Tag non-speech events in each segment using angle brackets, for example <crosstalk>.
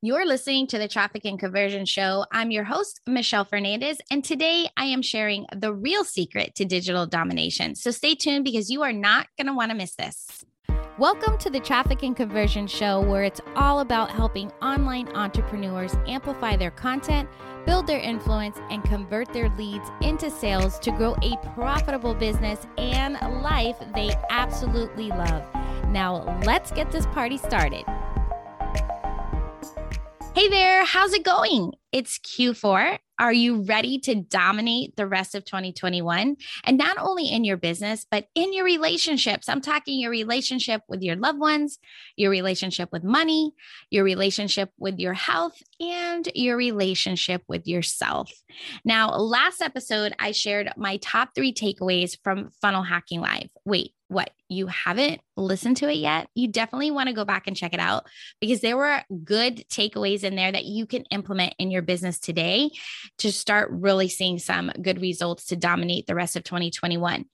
You're listening to the Traffic and Conversion Show. I'm your host, Michelle Fernandez, and today I am sharing the real secret to digital domination. So stay tuned because you are not going to want to miss this. Welcome to the Traffic and Conversion Show, where it's all about helping online entrepreneurs amplify their content, build their influence, and convert their leads into sales to grow a profitable business and life they absolutely love. Now, let's get this party started. Hey there, how's it going? It's Q4. Are you ready to dominate the rest of 2021? And not only in your business, but in your relationships. I'm talking your relationship with your loved ones, your relationship with money, your relationship with your health, and your relationship with yourself. Now, last episode, I shared my top three takeaways from Funnel Hacking Live. Wait, what you haven't listened to it yet, you definitely want to go back and check it out because there were good takeaways in there that you can implement in your business today to start really seeing some good results to dominate the rest of 2021.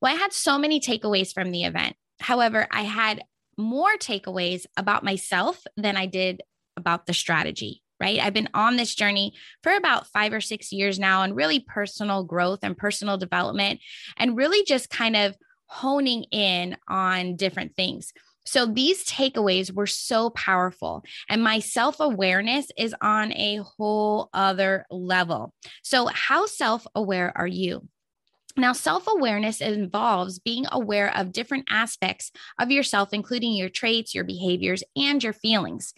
Well, I had so many takeaways from the event. However, I had more takeaways about myself than I did about the strategy right? I've been on this journey for about five or six years now and really personal growth and personal development and really just kind of honing in on different things. So these takeaways were so powerful, and my self awareness is on a whole other level. So, how self aware are you? Now, self awareness involves being aware of different aspects of yourself, including your traits, your behaviors, and your feelings.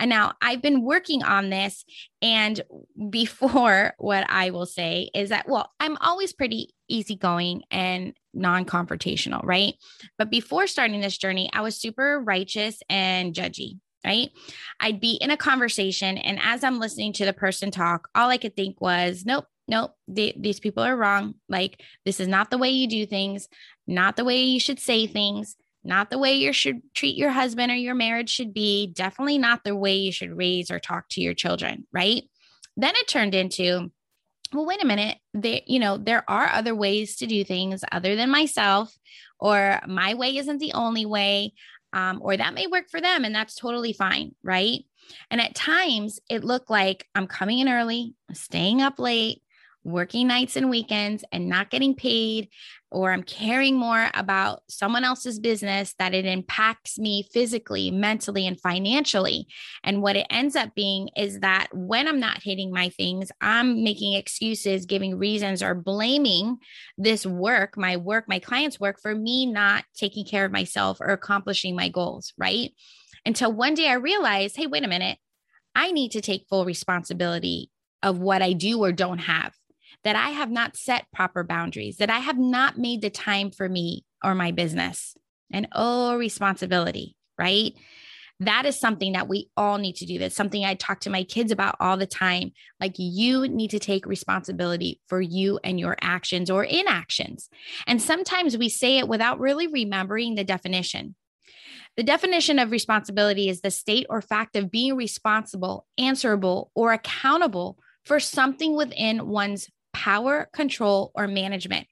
And now I've been working on this. And <laughs> before, what I will say is that, well, I'm always pretty easygoing and non confrontational, right? But before starting this journey, I was super righteous and judgy. Right. I'd be in a conversation, and as I'm listening to the person talk, all I could think was, nope, nope, these people are wrong. Like, this is not the way you do things, not the way you should say things, not the way you should treat your husband or your marriage should be, definitely not the way you should raise or talk to your children. Right. Then it turned into, well wait a minute there you know there are other ways to do things other than myself or my way isn't the only way um, or that may work for them and that's totally fine right and at times it looked like i'm coming in early staying up late working nights and weekends and not getting paid, or I'm caring more about someone else's business that it impacts me physically, mentally, and financially. And what it ends up being is that when I'm not hitting my things, I'm making excuses, giving reasons, or blaming this work, my work, my client's work, for me not taking care of myself or accomplishing my goals, right? Until one day I realized, hey, wait a minute. I need to take full responsibility of what I do or don't have that I have not set proper boundaries, that I have not made the time for me or my business. And oh, responsibility, right? That is something that we all need to do. That's something I talk to my kids about all the time. Like, you need to take responsibility for you and your actions or inactions. And sometimes we say it without really remembering the definition. The definition of responsibility is the state or fact of being responsible, answerable, or accountable for something within one's power, control, or management.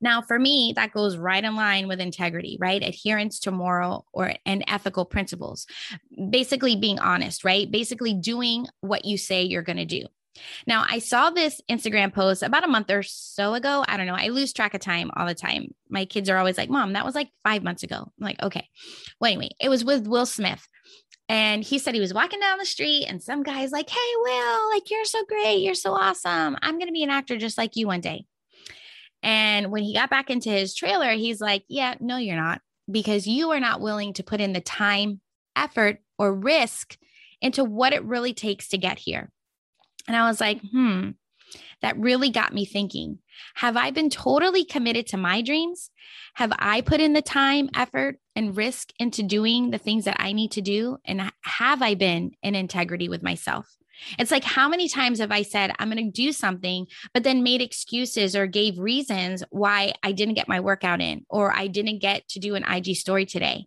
Now, for me, that goes right in line with integrity, right? Adherence to moral or and ethical principles. Basically being honest, right? Basically doing what you say you're going to do. Now, I saw this Instagram post about a month or so ago. I don't know. I lose track of time all the time. My kids are always like, Mom, that was like five months ago. I'm like, okay. Well, anyway, it was with Will Smith. And he said he was walking down the street, and some guy's like, Hey, Will, like, you're so great. You're so awesome. I'm going to be an actor just like you one day. And when he got back into his trailer, he's like, Yeah, no, you're not, because you are not willing to put in the time, effort, or risk into what it really takes to get here. And I was like, Hmm, that really got me thinking. Have I been totally committed to my dreams? Have I put in the time, effort, and risk into doing the things that I need to do? And have I been in integrity with myself? It's like, how many times have I said, I'm going to do something, but then made excuses or gave reasons why I didn't get my workout in or I didn't get to do an IG story today?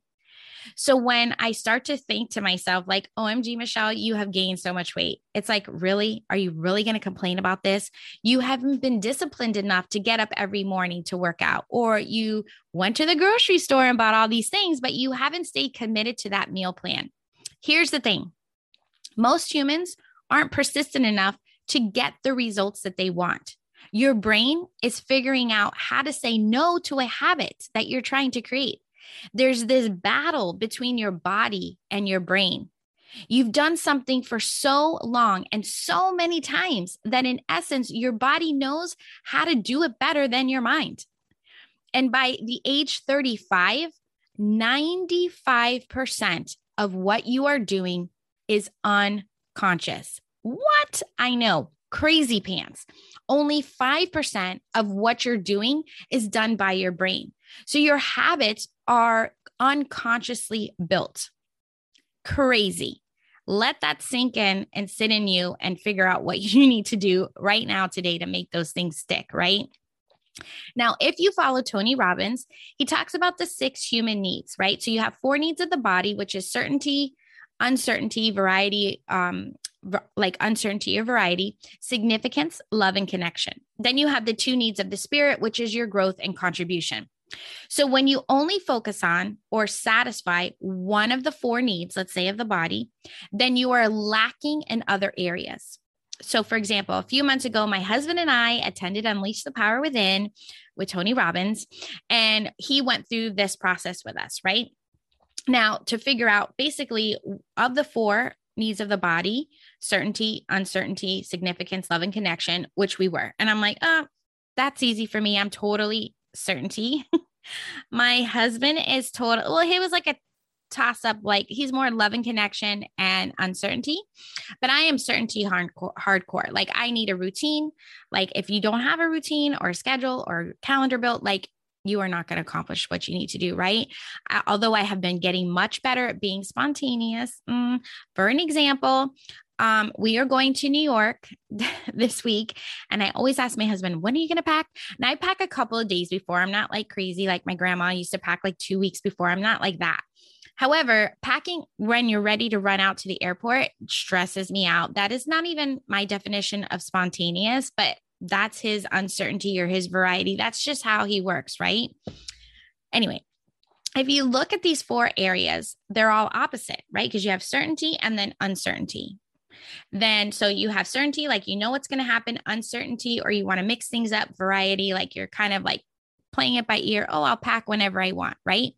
So when I start to think to myself, like, OMG, Michelle, you have gained so much weight, it's like, really? Are you really going to complain about this? You haven't been disciplined enough to get up every morning to work out, or you went to the grocery store and bought all these things, but you haven't stayed committed to that meal plan. Here's the thing Most humans aren't persistent enough to get the results that they want. Your brain is figuring out how to say no to a habit that you're trying to create. There's this battle between your body and your brain. You've done something for so long and so many times that, in essence, your body knows how to do it better than your mind. And by the age 35, 95% of what you are doing is unconscious. What? I know, crazy pants. Only 5% of what you're doing is done by your brain. So your habits are unconsciously built. Crazy. Let that sink in and sit in you and figure out what <laughs> you need to do right now today to make those things stick, right? Now, if you follow Tony Robbins, he talks about the six human needs, right? So you have four needs of the body, which is certainty, uncertainty, variety, um, like uncertainty or variety, significance, love, and connection. Then you have the two needs of the spirit, which is your growth and contribution. So when you only focus on or satisfy one of the four needs, let's say of the body, then you are lacking in other areas. So, for example, a few months ago, my husband and I attended Unleash the Power Within with Tony Robbins, and he went through this process with us, right? Now, to figure out basically of the four needs of the body certainty, uncertainty, significance, love, and connection, which we were. And I'm like, oh, that's easy for me. I'm totally certainty. <laughs> my husband is total, well, he was like a toss up like he's more love and connection and uncertainty but i am certainty hardcore, hardcore. Like i need a routine. Like if you don't have a routine or a schedule or calendar built like you are not going to accomplish what you need to do right? I, although i have been getting much better at being spontaneous mm, for an example um, we are going to New York <laughs> this week. And I always ask my husband, when are you going to pack? And I pack a couple of days before. I'm not like crazy, like my grandma used to pack like two weeks before. I'm not like that. However, packing when you're ready to run out to the airport stresses me out. That is not even my definition of spontaneous, but that's his uncertainty or his variety. That's just how he works, right? Anyway, if you look at these four areas, they're all opposite, right? Because you have certainty and then uncertainty. Then, so you have certainty, like you know what's going to happen, uncertainty, or you want to mix things up, variety, like you're kind of like playing it by ear. Oh, I'll pack whenever I want, right?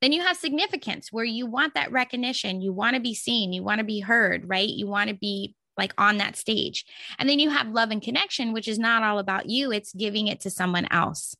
Then you have significance where you want that recognition, you want to be seen, you want to be heard, right? You want to be like on that stage. And then you have love and connection, which is not all about you, it's giving it to someone else.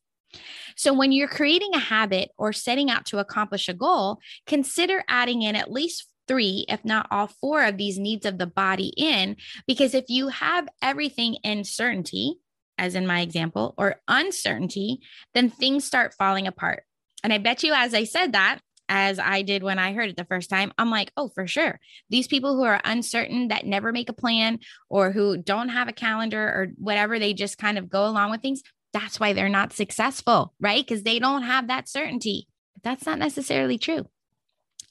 So, when you're creating a habit or setting out to accomplish a goal, consider adding in at least three, if not all four of these needs of the body in, because if you have everything in certainty, as in my example, or uncertainty, then things start falling apart. And I bet you, as I said that, as I did when I heard it the first time, I'm like, oh, for sure. These people who are uncertain, that never make a plan, or who don't have a calendar or whatever, they just kind of go along with things. That's why they're not successful, right? Because they don't have that certainty. But that's not necessarily true.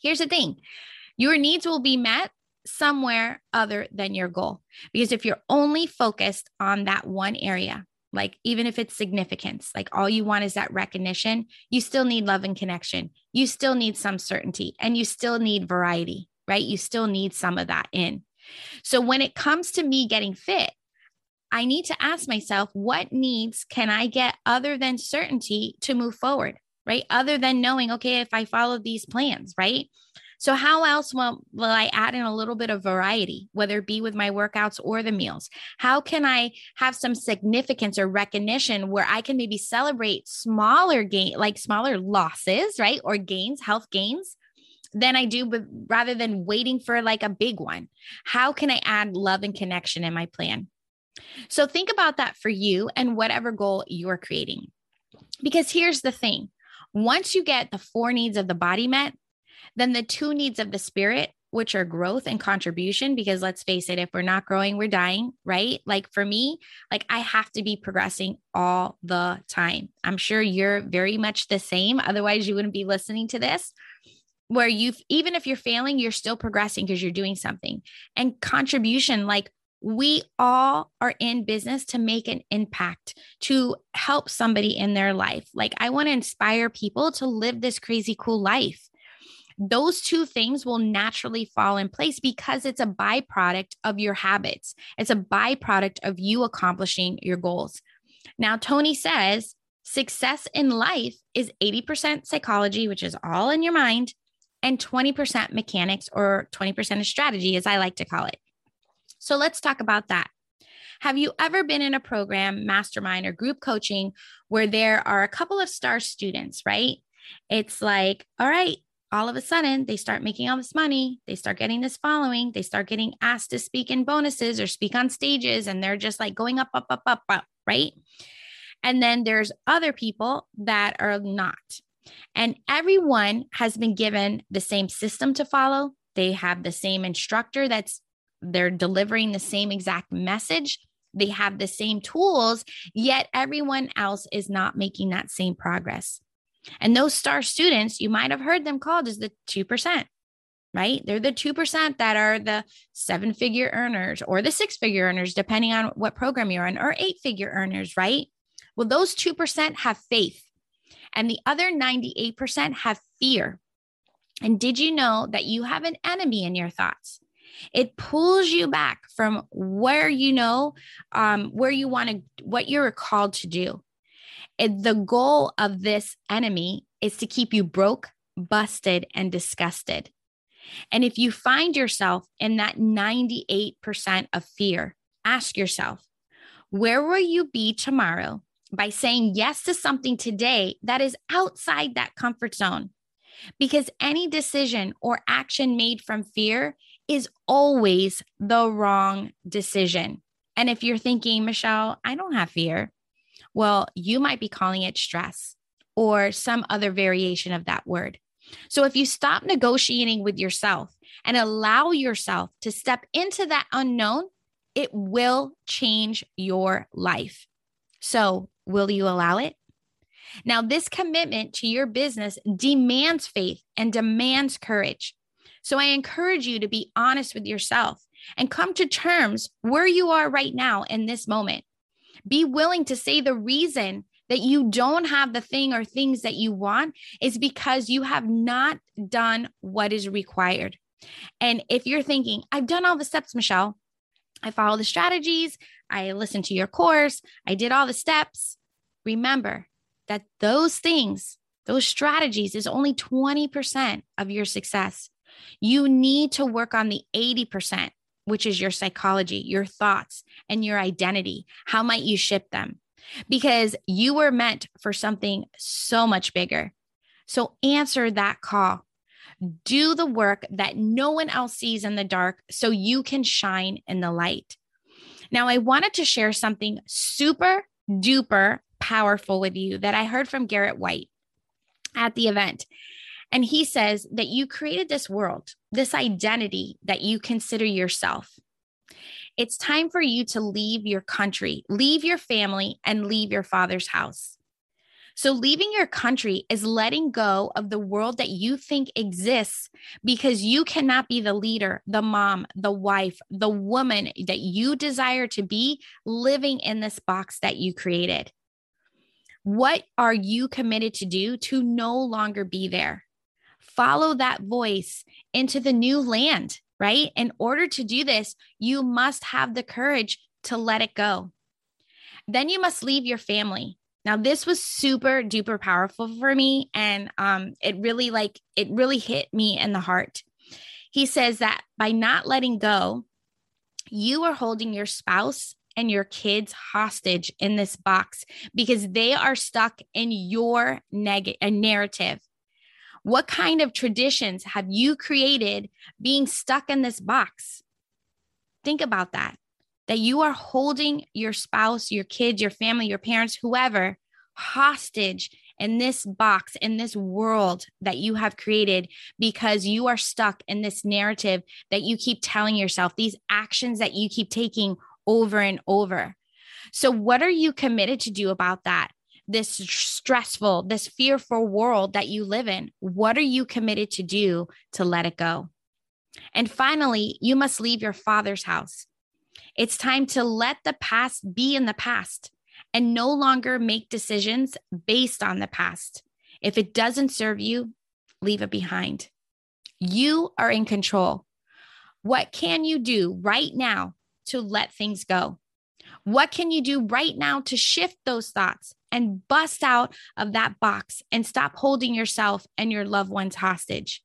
Here's the thing your needs will be met somewhere other than your goal. Because if you're only focused on that one area, like even if it's significance like all you want is that recognition you still need love and connection. You still need some certainty and you still need variety right? You still need some of that in. So when it comes to me getting fit i need to ask myself what needs can i get other than certainty to move forward right? Other than knowing okay if i follow these plans right so, how else will, will I add in a little bit of variety, whether it be with my workouts or the meals? How can I have some significance or recognition where I can maybe celebrate smaller gain, like smaller losses, right? Or gains, health gains than I do, but rather than waiting for like a big one? How can I add love and connection in my plan? So, think about that for you and whatever goal you're creating. Because here's the thing once you get the four needs of the body met, then the two needs of the spirit, which are growth and contribution, because let's face it, if we're not growing, we're dying, right? Like for me, like I have to be progressing all the time. I'm sure you're very much the same. Otherwise, you wouldn't be listening to this where you've even if you're failing you're still progressing because you're doing something and contribution like we all are in business to make an impact to help somebody in their life like i want to inspire people to live this crazy cool life those two things will naturally fall in place because it's a byproduct of your habits. It's a byproduct of you accomplishing your goals. Now, Tony says success in life is 80% psychology, which is all in your mind, and 20% mechanics or 20% of strategy, as I like to call it. So let's talk about that. Have you ever been in a program, mastermind, or group coaching where there are a couple of star students, right? It's like, all right, all of a sudden they start making all this money, they start getting this following, they start getting asked to speak in bonuses or speak on stages, and they're just like going up, up, up, up, up, right? And then there's other people that are not. And everyone has been given the same system to follow. They have the same instructor that's they're delivering the same exact message. They have the same tools, yet everyone else is not making that same progress. And those star students, you might have heard them called as the 2%, right? They're the 2% that are the seven figure earners or the six figure earners, depending on what program you're in, or eight figure earners, right? Well, those 2% have faith, and the other 98% have fear. And did you know that you have an enemy in your thoughts? It pulls you back from where you know, um, where you want to, what you're called to do. It, the goal of this enemy is to keep you broke, busted, and disgusted. And if you find yourself in that 98% of fear, ask yourself, where will you be tomorrow by saying yes to something today that is outside that comfort zone? Because any decision or action made from fear is always the wrong decision. And if you're thinking, Michelle, I don't have fear, well, you might be calling it stress or some other variation of that word. So if you stop negotiating with yourself and allow yourself to step into that unknown, it will change your life. So, will you allow it? Now, this commitment to your business demands faith and demands courage. So, I encourage you to be honest with yourself and come to terms where you are right now in this moment. Be willing to say the reason that you don't have the thing or things that you want is because you have not done what is required. And if you're thinking, I've done all the steps, Michelle, I follow the strategies, I listened to your course, I did all the steps. Remember that those things, those strategies is only 20% of your success. You need to work on the 80% which is your psychology, your thoughts, and your identity. How might you ship them? Because you were meant for something so much bigger. So answer that call. Do the work that no one else sees in the dark so you can shine in the light. Now, I wanted to share something super duper powerful with you that I heard from Garrett White at the event. And he says that you created this world, this identity that you consider yourself. It's time for you to leave your country, leave your family, and leave your father's house. So, leaving your country is letting go of the world that you think exists because you cannot be the leader, the mom, the wife, the woman that you desire to be living in this box that you created. What are you committed to do to no longer be there? Follow that voice into the new land, right? In order to do this, you must have the courage to let it go. Then you must leave your family. Now, this was super duper powerful for me. And um, it really, like, it really hit me in the heart. He says that by not letting go, you are holding your spouse and your kids hostage in this box because they are stuck in your neg- narrative. What kind of traditions have you created being stuck in this box? Think about that. That you are holding your spouse, your kids, your family, your parents, whoever, hostage in this box, in this world that you have created because you are stuck in this narrative that you keep telling yourself, these actions that you keep taking over and over. So, what are you committed to do about that? This stressful, this fearful world that you live in? What are you committed to do to let it go? And finally, you must leave your father's house. It's time to let the past be in the past and no longer make decisions based on the past. If it doesn't serve you, leave it behind. You are in control. What can you do right now to let things go? What can you do right now to shift those thoughts and bust out of that box and stop holding yourself and your loved ones hostage?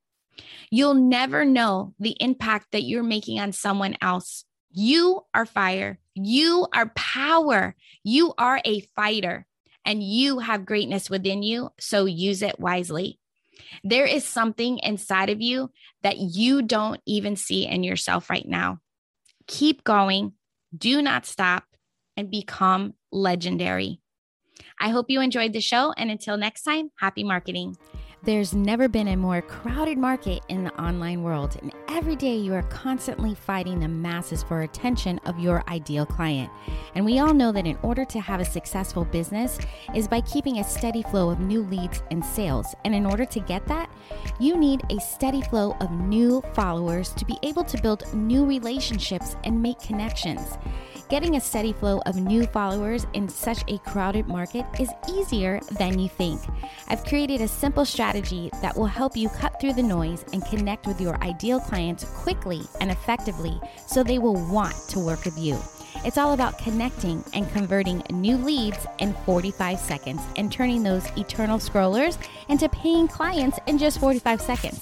You'll never know the impact that you're making on someone else. You are fire. You are power. You are a fighter and you have greatness within you. So use it wisely. There is something inside of you that you don't even see in yourself right now. Keep going. Do not stop and become legendary. I hope you enjoyed the show. And until next time, happy marketing. There's never been a more crowded market in the online world, and every day you are constantly fighting the masses for attention of your ideal client. And we all know that in order to have a successful business is by keeping a steady flow of new leads and sales. And in order to get that, you need a steady flow of new followers to be able to build new relationships and make connections. Getting a steady flow of new followers in such a crowded market is easier than you think. I've created a simple strategy that will help you cut through the noise and connect with your ideal clients quickly and effectively so they will want to work with you. It's all about connecting and converting new leads in 45 seconds and turning those eternal scrollers into paying clients in just 45 seconds.